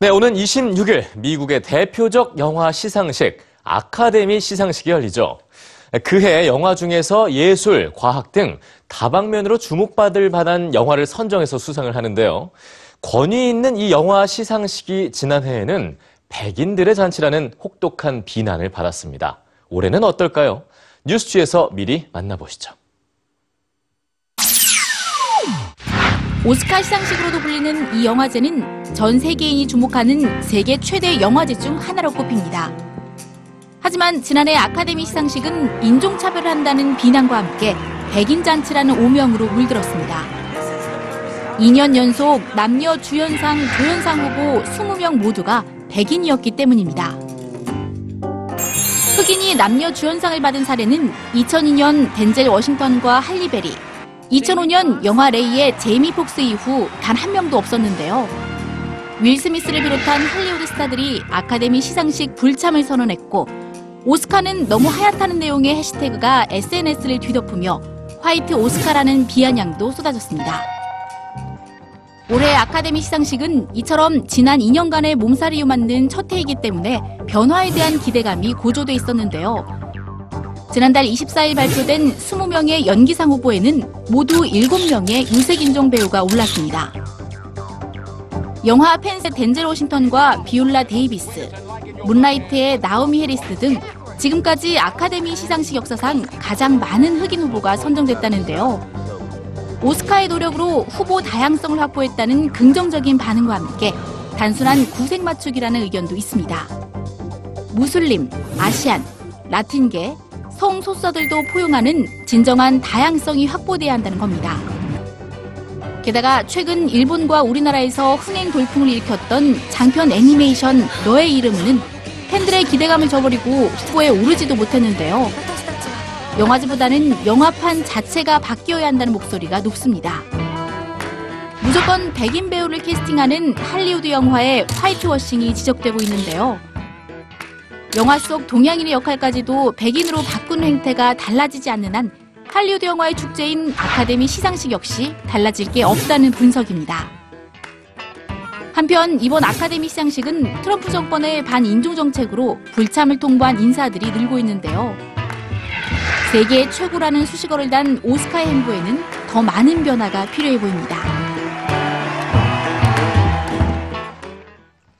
네, 오는 26일 미국의 대표적 영화 시상식 아카데미 시상식이 열리죠. 그해 영화 중에서 예술, 과학 등 다방면으로 주목받을 만한 영화를 선정해서 수상을 하는데요. 권위 있는 이 영화 시상식이 지난해에는 백인들의 잔치라는 혹독한 비난을 받았습니다. 올해는 어떨까요? 뉴스취에서 미리 만나보시죠. 오스카 시상식으로도 불리는 이 영화제는 전 세계인이 주목하는 세계 최대 영화제 중 하나로 꼽힙니다. 하지만 지난해 아카데미 시상식은 인종차별을 한다는 비난과 함께 백인 잔치라는 오명으로 물들었습니다. 2년 연속 남녀 주연상, 조연상 후보 20명 모두가 백인이었기 때문입니다. 흑인이 남녀 주연상을 받은 사례는 2002년 덴젤 워싱턴과 할리베리, 2005년 영화 레이의 제이미 폭스 이후 단 한 명도 없었는데요. 윌 스미스를 비롯한 할리우드 스타들이 아카데미 시상식 불참을 선언했고 오스카는 너무 하얗다는 내용의 해시태그가 SNS를 뒤덮으며 화이트 오스카라는 비아냥도 쏟아졌습니다. 올해 아카데미 시상식은 이처럼 지난 2년간의 몸살 이후 맞는 첫 해이기 때문에 변화에 대한 기대감이 고조돼 있었는데요. 지난달 24일 발표된 20명의 연기상 후보에는 모두 7명의 유색인종 배우가 올랐습니다. 영화 펜스의 덴젤 워싱턴과 비올라 데이비스, 문라이트의 나오미 해리스 등 지금까지 아카데미 시상식 역사상 가장 많은 흑인 후보가 선정됐다는데요. 오스카의 노력으로 후보 다양성을 확보했다는 긍정적인 반응과 함께 단순한 구색 맞추기라는 의견도 있습니다. 무슬림, 아시안, 라틴계, 성소수자들도 포용하는 진정한 다양성이 확보돼야 한다는 겁니다. 게다가 최근 일본과 우리나라에서 흥행 돌풍을 일으켰던 장편 애니메이션 너의 이름은 팬들의 기대감을 저버리고 후보에 오르지도 못했는데요. 영화제보다는 영화판 자체가 바뀌어야 한다는 목소리가 높습니다. 무조건 백인 배우를 캐스팅하는 할리우드 영화의 화이트워싱이 지적되고 있는데요. 영화 속 동양인의 역할까지도 백인으로 바꾸는 행태가 달라지지 않는 한 할리우드 영화의 축제인 아카데미 시상식 역시 달라질 게 없다는 분석입니다. 한편 이번 아카데미 시상식은 트럼프 정권의 반인종 정책으로 불참을 통보한 인사들이 늘고 있는데요. 세계 최고라는 수식어를 단 오스카의 행보에는 더 많은 변화가 필요해 보입니다.